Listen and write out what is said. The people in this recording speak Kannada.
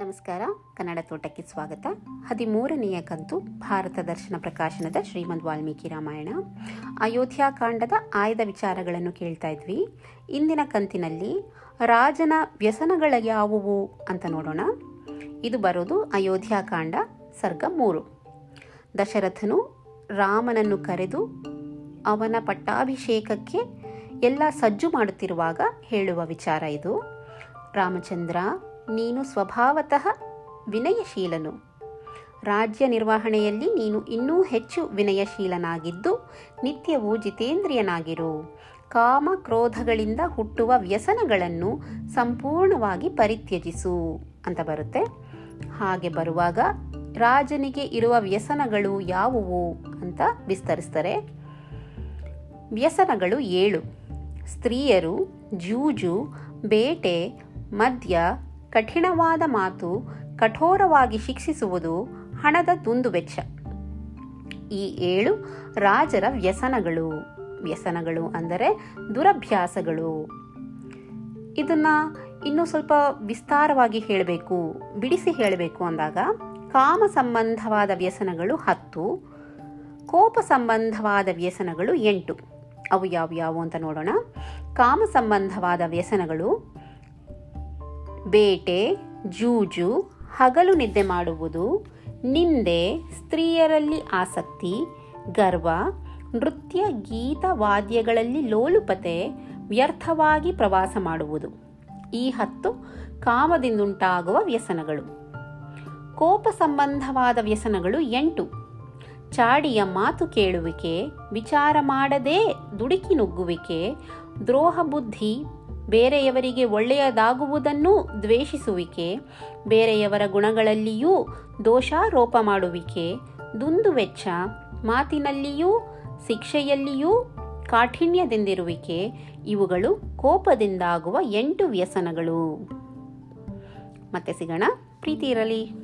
ನಮಸ್ಕಾರ. ಕನ್ನಡ ತೋಟಕ್ಕೆ ಸ್ವಾಗತ. ಹದಿಮೂರನೆಯ ಕಂತು, ಭಾರತ ದರ್ಶನ ಪ್ರಕಾಶನದ ಶ್ರೀಮದ್ ವಾಲ್ಮೀಕಿ ರಾಮಾಯಣ. ಅಯೋಧ್ಯಾಕಾಂಡದ ಆಯ್ದ ವಿಚಾರಗಳನ್ನು ಕೇಳ್ತಾ ಇದ್ವಿ. ಇಂದಿನ ಕಂತಿನಲ್ಲಿ, ರಾಜನ ವ್ಯಸನಗಳ ಯಾವುವು ಅಂತ ನೋಡೋಣ. ಇದು ಬರೋದು ಅಯೋಧ್ಯಾಕಾಂಡ ಸರ್ಗ ಮೂರು. ದಶರಥನು ರಾಮನನ್ನು ಕರೆದು ಅವನ ಪಟ್ಟಾಭಿಷೇಕಕ್ಕೆ ಎಲ್ಲ ಸಜ್ಜು ಮಾಡುತ್ತಿರುವಾಗ ಹೇಳುವ ವಿಚಾರ ಇದು. ರಾಮಚಂದ್ರ ನೀನು ಸ್ವಭಾವತಃ ವಿನಯಶೀಲನು. ರಾಜ್ಯ ನಿರ್ವಹಣೆಯಲ್ಲಿ ನೀನು ಇನ್ನೂ ಹೆಚ್ಚು ವಿನಯಶೀಲನಾಗಿದ್ದು ನಿತ್ಯವೂ ಜಿತೇಂದ್ರಿಯನಾಗಿರು. ಕಾಮ ಕ್ರೋಧಗಳಿಂದ ಹುಟ್ಟುವ ವ್ಯಸನಗಳನ್ನು ಸಂಪೂರ್ಣವಾಗಿ ಪರಿತ್ಯಜಿಸು ಅಂತ ಬರುತ್ತೆ. ಹಾಗೆ ಬರುವಾಗ ರಾಜನಿಗೆ ಇರುವ ವ್ಯಸನಗಳು ಯಾವುವು ಅಂತ ವಿಸ್ತರಿಸ್ತಾರೆ. ವ್ಯಸನಗಳು ಏಳು. ಸ್ತ್ರೀಯರು, ಜೂಜು, ಬೇಟೆ, ಮದ್ಯ ಕಠಿಣವಾದ ಮಾತು ಕಠೋರವಾಗಿ ಶಿಕ್ಷಿಸುವುದು ಹಣದ ದುಂದುವೆಚ್ಚ ಈ ಏಳು ರಾಜರ ವ್ಯಸನಗಳು. ವ್ಯಸನಗಳು ಅಂದರೆ ದುರಭ್ಯಾಸಗಳು. ಇದನ್ನ ಇನ್ನೂ ಸ್ವಲ್ಪ ವಿಸ್ತಾರವಾಗಿ ಹೇಳಬೇಕು. ಬಿಡಿಸಿ ಹೇಳಬೇಕು ಅಂದಾಗ, ಕಾಮ ಸಂಬಂಧವಾದ ವ್ಯಸನಗಳು ಹತ್ತು, ಕೋಪ ಸಂಬಂಧವಾದ ವ್ಯಸನಗಳು ಎಂಟು. ಅವು ಯಾವ್ಯಾವು ಅಂತ ನೋಡೋಣ. ಕಾಮ ಸಂಬಂಧವಾದ ವ್ಯಸನಗಳು ಬೇಟೆ, ಜೂಜು, ಹಗಲು ನಿದ್ದೆ ಮಾಡುವುದು, ನಿಂದೆ, ಸ್ತ್ರೀಯರಲ್ಲಿ ಆಸಕ್ತಿ, ಗರ್ವ, ನೃತ್ಯ, ಗೀತ, ವಾದ್ಯಗಳಲ್ಲಿ ಲೋಲುಪತೆ, ವ್ಯರ್ಥವಾಗಿ ಪ್ರವಾಸ ಮಾಡುವುದು. ಈ ಹತ್ತು ಕಾಮದಿಂದುಂಟಾಗುವ ವ್ಯಸನಗಳು. ಕೋಪ ಸಂಬಂಧವಾದ ವ್ಯಸನಗಳು ಎಂಟು. ಚಾಡಿಯ ಮಾತು ಕೇಳುವಿಕೆ, ವಿಚಾರ ಮಾಡದೇ ದುಡುಕಿ ನುಗ್ಗುವಿಕೆ, ದ್ರೋಹ ಬುದ್ಧಿ ಬೇರೆಯವರಿಗೆ ಒಳ್ಳೆಯದಾಗುವುದನ್ನು ದ್ವೇಷಿಸುವಿಕೆ, ಬೇರೆಯವರ ಗುಣಗಳಲ್ಲಿಯೂ ದೋಷಾರೋಪ ಮಾಡುವಿಕೆ ದುಂದುವೆಚ್ಚ ಮಾತಿನಲ್ಲಿಯೂ, ಶಿಕ್ಷೆಯಲ್ಲಿಯೂ ಕಾಠಿಣ್ಯದಿಂದಿರುವಿಕೆ, ಇವುಗಳು ಕೋಪದಿಂದಾಗುವ ಎಂಟು ವ್ಯಸನಗಳು. ಮತ್ತೆ ಸಿಗೋಣ, ಪ್ರೀತಿ ಇರಲಿ.